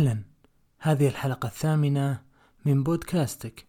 أهلا. هذه الحلقة الثامنة من بودكاستك.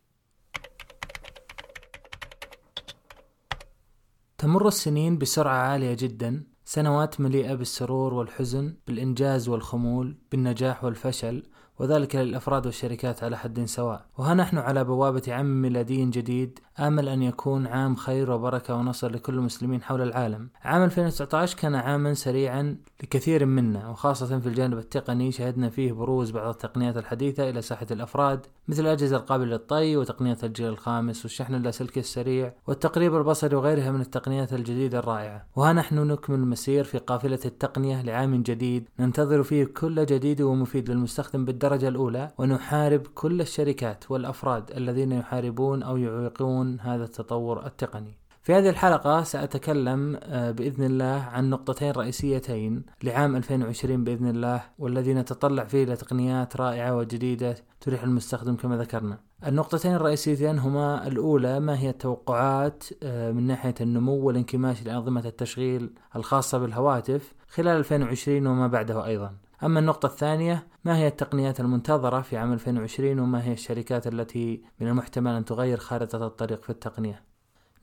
تمر السنين بسرعة عالية جدا. سنوات مليئة بالسرور والحزن بالإنجاز والخمول بالنجاح والفشل. وذلك للأفراد والشركات على حد سواء. وها نحن على بوابة عام ميلادي جديد آمل أن يكون عام خير وبركة ونصر لكل المسلمين حول العالم. عام 2019 كان عاما سريعا لكثير منا وخاصة في الجانب التقني شهدنا فيه بروز بعض التقنيات الحديثة إلى ساحة الأفراد مثل الأجهزة القابلة للطي وتقنية الجيل الخامس والشحن اللاسلكي السريع والتقريب البصري وغيرها من التقنيات الجديدة الرائعة. وها نحن نكمل المسير في قافلة التقنية لعام جديد. ننتظر فيه كل جديد ومفيد للمستخدم بالدرجة الأولى ونحارب كل الشركات والأفراد الذين يحاربون أو يعيقون هذا التطور التقني. في هذه الحلقة سأتكلم آه، بإذن الله عن نقطتين رئيسيتين لعام 2020 بإذن الله والذي نتطلع فيه إلى تقنيات رائعة وجديدة تريح المستخدم كما ذكرنا. النقطتين الرئيسيتين هما الأولى ما هي التوقعات آه، من ناحية النمو والانكماش لأنظمة التشغيل الخاصة بالهواتف خلال 2020 وما بعده أيضا. أما النقطة الثانية ما هي التقنيات المنتظرة في عام 2020 وما هي الشركات التي من المحتمل أن تغير خارطة الطريق في التقنية؟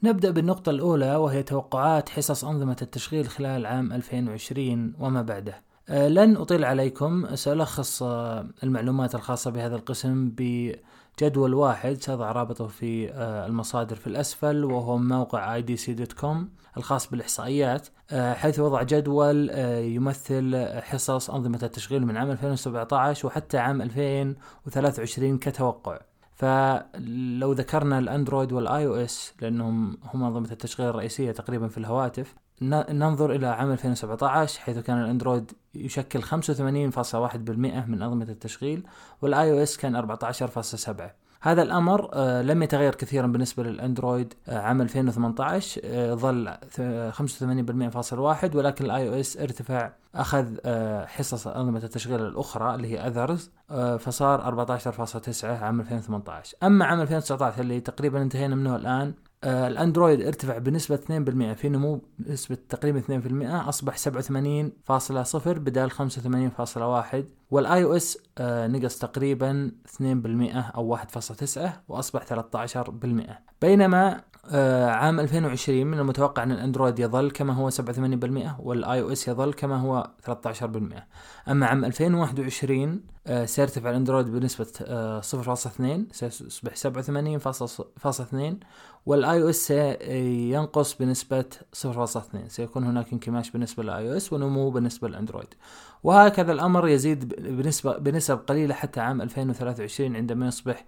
نبدأ بالنقطة الأولى وهي توقعات حصص أنظمة التشغيل خلال عام 2020 وما بعده. آه، لن أطيل عليكم سألخص آه، المعلومات الخاصة بهذا القسم بجدول واحد سأضع رابطه في آه، المصادر في الأسفل وهو موقع idc.com الخاص بالإحصائيات حيث وضع جدول يمثل حصص أنظمة التشغيل من عام 2017 وحتى عام 2023 كتوقع. فلو ذكرنا الأندرويد والآي أو إس لأنهم هم أنظمة التشغيل الرئيسية تقريبا في الهواتف ننظر إلى عام 2017 حيث كان الأندرويد يشكل 85.1% من أنظمة التشغيل وال iOS كان 14.7 هذا الأمر آه، لم يتغير كثيرا بالنسبة للأندرويد آه، عام 2018 آه، ظل 85.1 ولكن ال iOS ارتفع أخذ حصص أنظمة التشغيل الأخرى اللي هي others فصار 14.9 عام 2018 أما عام 2019 اللي تقريبا انتهينا منه الآن الأندرويد ارتفع بنسبة 2% في نمو بنسبة تقريبا 2% أصبح 87.0 بدال 85.1 وال iOS آه نقص تقريبا 2% أو 1.9 وأصبح 13% بينما آه عام 2020 من المتوقع أن الأندرويد يظل كما هو 87% وال iOS يظل كما هو 13% أما عام 2021 آه سيرتفع الأندرويد بنسبة آه 0.2 سيصبح 87.2 وال iOS سينقص بنسبة 0.2 سيكون هناك انكماش بالنسبة لل iOS ونمو بالنسبة للأندرويد. وهكذا الأمر يزيد بنسبة بنسب قليلة حتى عام 2023 عندما يصبح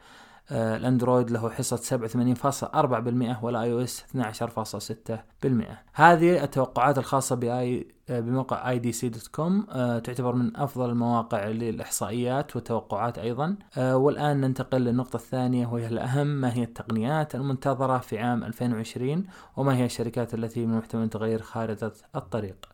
آه، الأندرويد له حصة 87.4% وال iOS 12.6% هذه التوقعات الخاصة باي آه، بموقع idc.com آه، تعتبر من أفضل المواقع للإحصائيات والتوقعات أيضا. والآن ننتقل للنقطة الثانية وهي الأهم ما هي التقنيات المنتظرة في عام 2020 وما هي الشركات التي من المحتمل تغير خارطة الطريق؟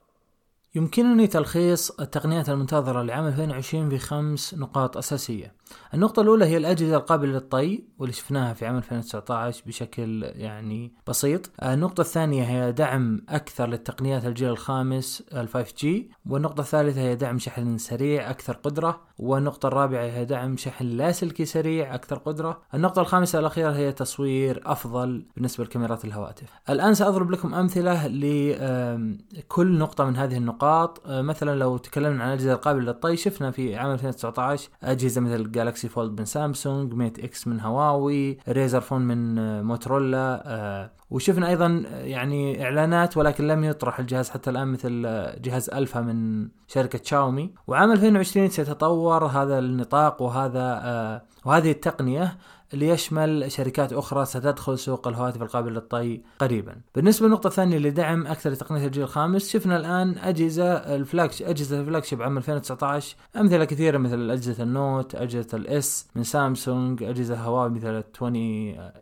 يمكنني تلخيص التقنيات المنتظرة لعام 2020 في خمس نقاط أساسية. النقطة الأولى هي الأجهزة القابلة للطي واللي شفناها في عام 2019 بشكل يعني بسيط. النقطة الثانية هي دعم أكثر للتقنيات الجيل الخامس ال 5G والنقطة الثالثة هي دعم شحن سريع أكثر قدرة والنقطة الرابعة هي دعم شحن لاسلكي سريع أكثر قدرة. النقطة الخامسة الأخيرة هي تصوير أفضل بالنسبة لكاميرات الهواتف. الآن سأضرب لكم أمثلة لكل نقطة من هذه النقاط نقاط آه، مثلا لو تكلمنا عن الأجهزة القابلة للطي شفنا في عام 2019 أجهزة مثل جالكسي فولد من سامسونج Mate X من هواوي Razr phone من آه، موتورولا آه، وشفنا أيضا يعني إعلانات ولكن لم يطرح الجهاز حتى الآن مثل جهاز الفا من شركة شاومي وعام 2020 سيتطور هذا النطاق وهذا وهذه التقنية. ليشمل شركات أخرى ستدخل سوق الهواتف القابلة للطي قريبا. بالنسبة للنقطة الثانية لدعم أكثر تقنية الجيل الخامس شفنا الآن أجهزة ال flagsh أجهزة ال flagship عام 2019 أمثلة كثيرة مثل أجهزة ال Note، أجهزة ال S من سامسونج، أجهزة هواوي Mate 20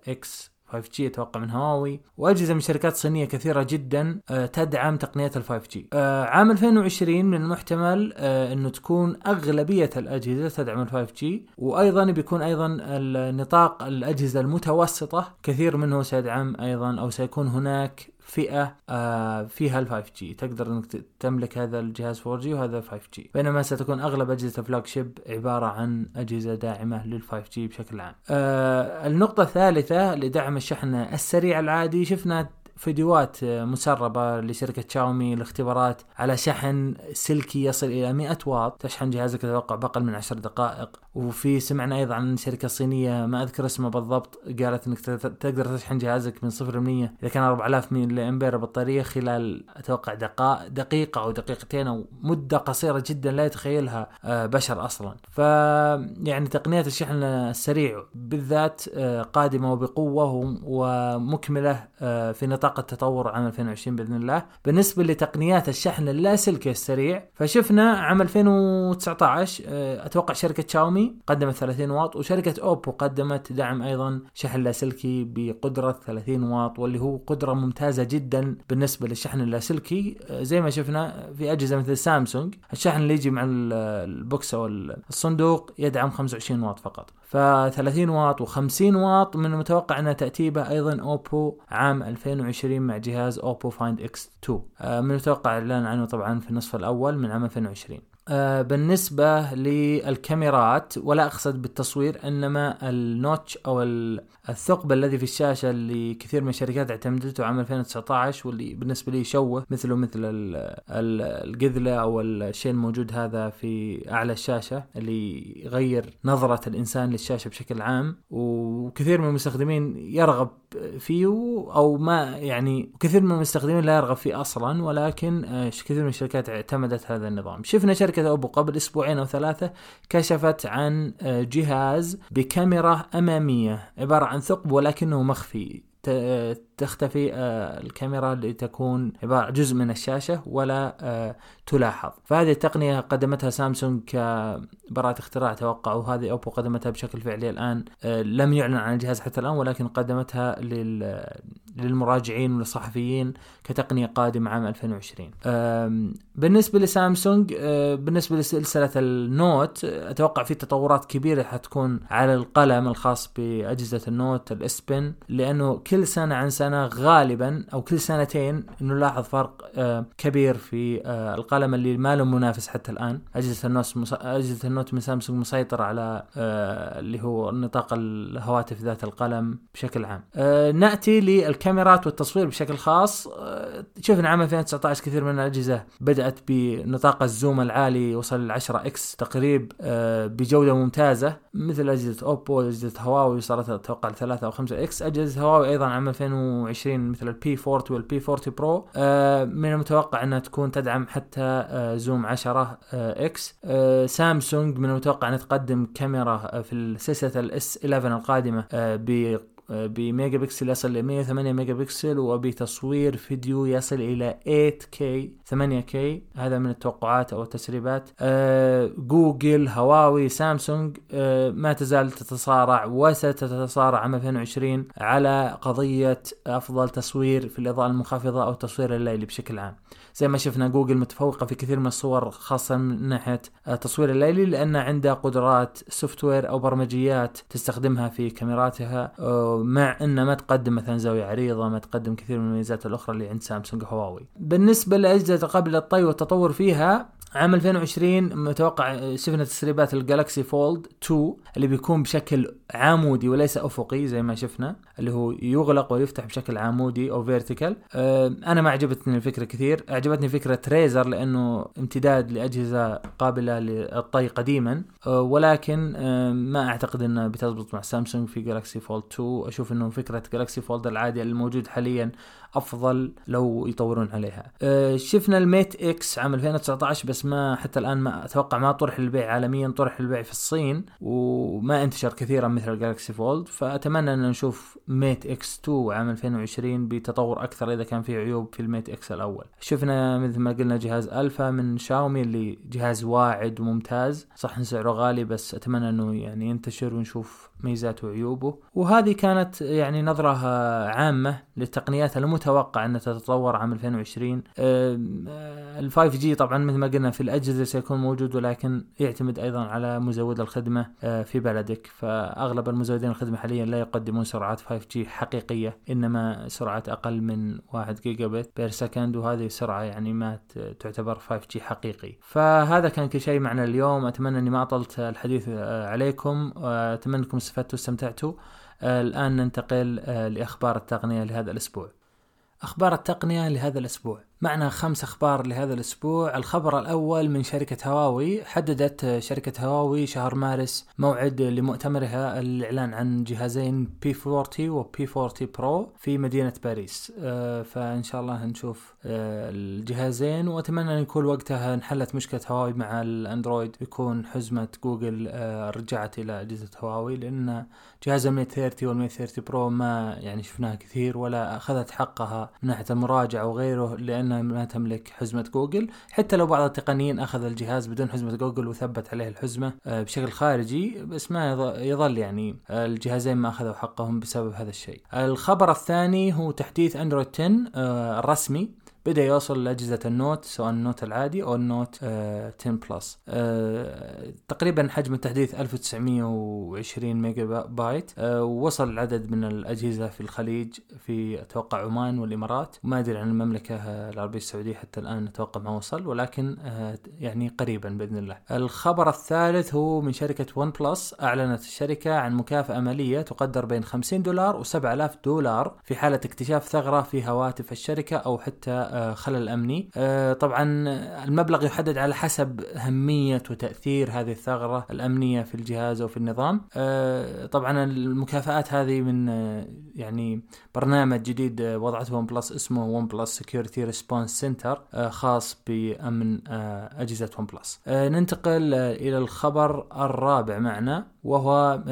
X 5G أتوقع من هواوي وأجهزة من شركات صينية كثيرة جدا آه، تدعم تقنيات ال 5G. آه، عام 2020 من المحتمل آه، إنه تكون أغلبية الأجهزة تدعم ال 5G وأيضا بيكون أيضا النطاق الأجهزة المتوسطة كثير منه سيدعم أيضا أو سيكون هناك فئة آه فيها ال 5G تقدر إنك تملك هذا الجهاز 4G وهذا 5G بينما ستكون أغلب أجهزة ال flagship عبارة عن أجهزة داعمة لل 5G بشكل عام. آه النقطة الثالثة لدعم الشحن السريع العادي. شفنا فيديوهات مسربة لشركة شاومي الاختبارات على شحن سلكي يصل إلى 100 واط. تشحن جهازك أتوقع بأقل من 10 دقائق. وفي سمعنا أيضا عن شركة صينية ما أذكر اسمها بالضبط قالت أنك تقدر تشحن جهازك من 0 ل 100 إذا كان 4000 ملي أمبير بطارية خلال أتوقع دقائق دقيقة أو دقيقتين أو مدة قصيرة جدا لا يتخيلها آه، بشر أصلا. ف يعني تقنيات الشحن السريع بالذات آه، قادمة وبقوة ومكملة آه، في نطاق نطاق التطور عام 2020 بإذن الله. بالنسبة لتقنيات الشحن اللاسلكي السريع فشفنا عام 2019 آه، أتوقع شركة شاومي قدمت 30 واط وشركة أوبو قدمت دعم أيضا شحن لاسلكي بقدرة 30 واط واللي هو قدرة ممتازة جدا بالنسبة للشحن اللاسلكي. آه، زي ما شفنا في أجهزة مثل سامسونج الشحن اللي يجي مع ال box أو الصندوق يدعم 25 واط فقط. ف 30 واط و50 واط من المتوقع أنها تأتي به أيضا أوبو عام 2020 مع جهاز اوبو فايند إكس 2 من المتوقع الاعلان عنه طبعا في النصف الأول من عام 2020 آه، بالنسبة للكاميرات ولا أقصد بالتصوير إنما النوتش أو الثقب الذي في الشاشة اللي كثير من الشركات اعتمدته عام 2019 واللي بالنسبة لي يشوه مثله مثل القذلة أو الشيء الموجود هذا في أعلى الشاشة اللي يغير نظرة الإنسان للشاشة بشكل عام. وكثير من المستخدمين يرغب فيه أو ما يعني كثير من المستخدمين لا يرغب فيه أصلا ولكن آه، كثير من الشركات اعتمدت هذا النظام. شفنا شركه اوبو قبل أسبوعين أو ثلاثة كشفت عن آه، جهاز بكاميرا أمامية عبارة عن ثقب ولكنه مخفي. تختفي آه، الكاميرا لتكون عبارة جزء من الشاشة ولا آه، تلاحظ. فهذه التقنية قدمتها سامسونج كبراءة اختراع أتوقع وهذه أوبو قدمتها بشكل فعلي الآن آه، لم يعلن عن الجهاز حتى الآن ولكن قدمتها للمراجعين والصحفيين كتقنية قادمة عام 2020 بالنسبة لسامسونج بالنسبة لسلسلة النوت أتوقع في تطورات كبيرة حتكون على القلم الخاص بأجهزة النوت ال S Pen لأنه كل سنة عن سنة غالبا أو كل سنتين نلاحظ فرق آه، كبير في آه، القلم اللي ما له منافس حتى الآن. أجهزة النوت مص... أجهزة النوت من سامسونج مسيطرة على اللي هو نطاق الهواتف ذات القلم بشكل عام. نأتي للكاميرات والتصوير بشكل خاص شفنا عام 2019 كثير من الأجهزة بدأت بنطاق ال zoom العالي وصل ل 10 X تقريب بجودة ممتازة مثل أجهزة أوبو أجهزة هواوي وصلت أتوقع 3 أو 5 X. أجهزة هواوي أيضا عام 2020 مثل البي 40 والبي 40 برو آه، من المتوقع أنها تكون تدعم حتى آه، zoom 10 آه، X. سامسونج من المتوقع أنها تقدم كاميرا في سلسله الاس 11 القادمة ب بميجا بكسل يصل ل 108 ميجا بكسل وبتصوير فيديو يصل إلى 8K 8K هذا من التوقعات أو التسريبات. آه جوجل هواوي سامسونج آه ما تزال تتصارع وستتصارع عام 2020 على قضية أفضل تصوير في الإضاءة المنخفضة أو التصوير الليلي بشكل عام. زي ما شفنا جوجل متفوقة في كثير من الصور خاصة من ناحية التصوير الليلي لأن عندها قدرات software أو برمجيات تستخدمها في كاميراتها مع أن ما تقدم مثلا زاوية عريضة ما تقدم كثير من الميزات الأخرى اللي عند سامسونج وهواوي. بالنسبة لأجهزة قابلة للطي والتطور فيها عام 2020 متوقع شفنا تسريبات الجالكسي فولد 2 اللي بيكون بشكل عمودي وليس أفقي زي ما شفنا اللي هو يغلق ويفتح بشكل عمودي أو vertical أنا ما عجبتني الفكرة كثير عجبتني فكرة ريزر لأنه امتداد لأجهزة قابلة للطي قديما أه ولكن أه ما أعتقد إنها بتضبط مع سامسونج في جالكسي فولد 2 أشوف إنه فكرة جالكسي فولد العادي الموجود حاليا أفضل لو يطورون عليها. أه شفنا الميت إكس عام 2019 بس ما حتى الآن ما أتوقع ما طرح للبيع. عالميا طرح للبيع في الصين وما انتشر كثيرا مثل الجالكسي فولد فأتمنى إن نشوف ميت إكس 2 عام 2020 بتطور أكثر إذا كان في عيوب في الميت إكس الأول. شفنا مثل ما قلنا جهاز ألفا من شاومي اللي جهاز واعد وممتاز. صح ان سعره غالي بس أتمنى إنه يعني ينتشر ونشوف ميزاته وعيوبه. وهذه كان كانت يعني نظرة عامة للتقنيات المتوقع أنها تتطور عام 2020 ال 5G طبعا مثل ما قلنا في الأجهزة سيكون موجود ولكن يعتمد أيضا على مزود الخدمة في بلدك. فأغلب المزودين الخدمة حاليا لا يقدمون سرعات 5G حقيقية إنما سرعات أقل من 1 gigabit per second وهذه سرعة يعني ما تعتبر 5G حقيقي. فهذا كان كل شيء معنا اليوم. أتمنى أني ما أطلت الحديث عليكم. أتمنى أنكم استفدتوا واستمتعتوا. الآن ننتقل لأخبار التقنية لهذا الأسبوع. أخبار التقنية لهذا الأسبوع. معنا خمس أخبار لهذا الأسبوع. الخبر الأول من شركة هواوي حددت شركة هواوي شهر مارس موعد لمؤتمرها الإعلان عن جهازين P40 و P40 Pro في مدينة باريس. آه، فإن شاء الله نشوف آه، الجهازين وأتمنى أن يكون وقتها انحلت مشكلة هواوي مع الأندرويد. يكون حزمة جوجل آه، رجعت إلى أجهزة هواوي لأن جهاز ال 130 وال 130 برو ما يعني شفناها كثير ولا أخذت حقها من ناحية المراجعة وغيره لأن ما تملك حزمة جوجل. حتى لو بعض التقنيين أخذ الجهاز بدون حزمة جوجل وثبت عليه الحزمة آه، بشكل خارجي بس ما يظل يعني آه، الجهازين ما أخذوا حقهم بسبب هذا الشيء. الخبر الثاني هو تحديث أندرويد 10 آه، الرسمي. بدأ يوصل لأجهزة النوت سواء النوت العادي أو النوت آه 10 Plus آه تقريبا حجم التحديث 1920 ميجا بايت. آه ووصل العدد من الأجهزة في الخليج في أتوقع عمان والإمارات. ما أدري عن المملكة العربية السعودية حتى الآن أتوقع ما وصل ولكن آه يعني قريبا بإذن الله. الخبر الثالث هو من شركة ون بلس أعلنت الشركة عن مكافأة مالية تقدر بين 50 دولار و7000 دولار في حالة اكتشاف ثغرة في هواتف الشركة أو حتى آه، خلل أمني. آه، طبعا المبلغ يحدد على حسب أهمية وتأثير هذه الثغرة الأمنية في الجهاز أو في النظام. آه، طبعا المكافآت هذه من يعني برنامج جديد وضعته ون بلس اسمه OnePlus Security Response Center خاص بأمن أجهزة ون بلس ننتقل إلى الخبر الرابع معنا وهو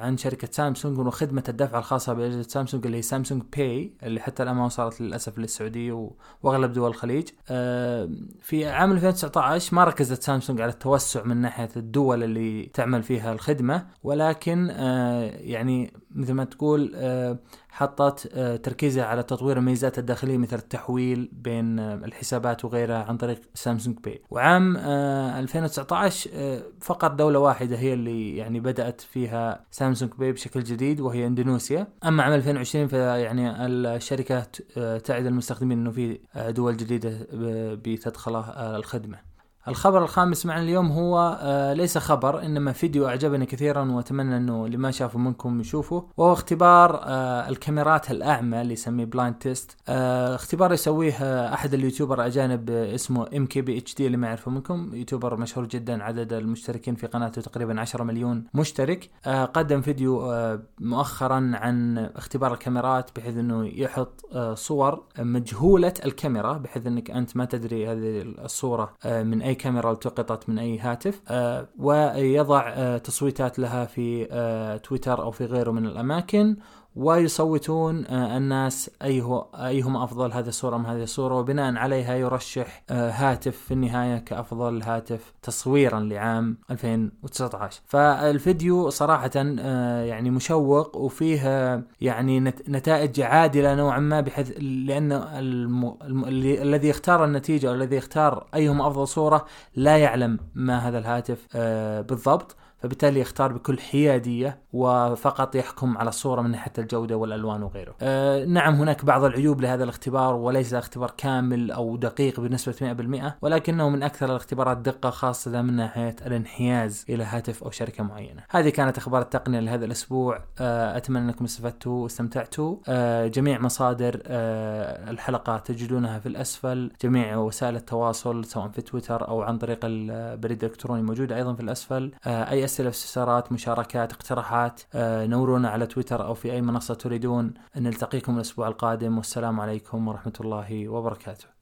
عن شركة سامسونج وخدمة الدفع الخاصة بأجهزة سامسونج اللي هي سامسونج باي اللي حتى الآن ما وصلت للأسف للسعودية واغلب دول الخليج. آه، في عام 2019 ما ركزت سامسونج على التوسع من ناحية الدول اللي تعمل فيها الخدمة ولكن آه، يعني مثل ما تقول آه، حطت تركيزها على تطوير الميزات الداخلية مثل التحويل بين الحسابات وغيرها عن طريق سامسونج باي. وعام 2019 فقط دولة واحدة هي اللي يعني بدأت فيها سامسونج باي بشكل جديد وهي إندونيسيا. أما عام 2020 فيعني الشركات تعد المستخدمين إنه في دول جديدة بتدخله الخدمة. الخبر الخامس معنا اليوم هو آه ليس خبر إنما فيديو أعجبني كثيرا وأتمنى إنه اللي ما شافه منكم يشوفه. وهو اختبار آه الكاميرات الأعمى اللي يسميه blind test آه اختبار يسويه أحد ال YouTuber الاجانب اسمه ام كي بي اتش دي اللي ما يعرفه منكم. YouTuber مشهور جدا عدد المشتركين في قناته تقريبا 10 مليون مشترك. قدم فيديو مؤخرا عن اختبار الكاميرات بحيث إنه يحط صور مجهولة الكاميرا بحيث إنك أنت ما تدري هذه الصورة آه من اي كاميرا التقطت من أي هاتف آه، ويضع آه، تصويتات لها في آه، تويتر أو في غيره من الأماكن. ويصوتون آه، الناس أيه أيهم أفضل هذه الصورة أم هذه الصورة. وبناء عليها يرشح آه، هاتف في النهاية كأفضل هاتف تصويرا لعام 2019 فالفيديو صراحة آه، يعني مشوق وفيه يعني نتائج عادلة نوعا ما بحيث لأن الم... الذي يختار النتيجة أو الذي يختار أيهم أفضل صورة لا يعلم ما هذا الهاتف بالضبط. فبالتالي يختار بكل حيادية وفقط يحكم على الصورة من ناحية الجودة والألوان وغيره. أه نعم هناك بعض العيوب لهذا الاختبار وليس اختبار كامل أو دقيق بنسبة 100% ولكنه من أكثر الاختبارات دقة خاصة من ناحية الانحياز إلى هاتف أو شركة معينة. هذه كانت أخبار التقنية لهذا الأسبوع. أه أتمنى أنكم استفدتوا واستمتعتوا. أه جميع مصادر أه الحلقة تجدونها في الأسفل. جميع وسائل التواصل سواء في تويتر أو عن طريق البريد الإلكتروني موجودة أيضا في الأسفل. أه أي أسئلة استفسارات مشاركات اقتراحات آه، نورونا على تويتر أو في أي منصة تريدون. أن نلتقيكم الأسبوع القادم. والسلام عليكم ورحمة الله وبركاته.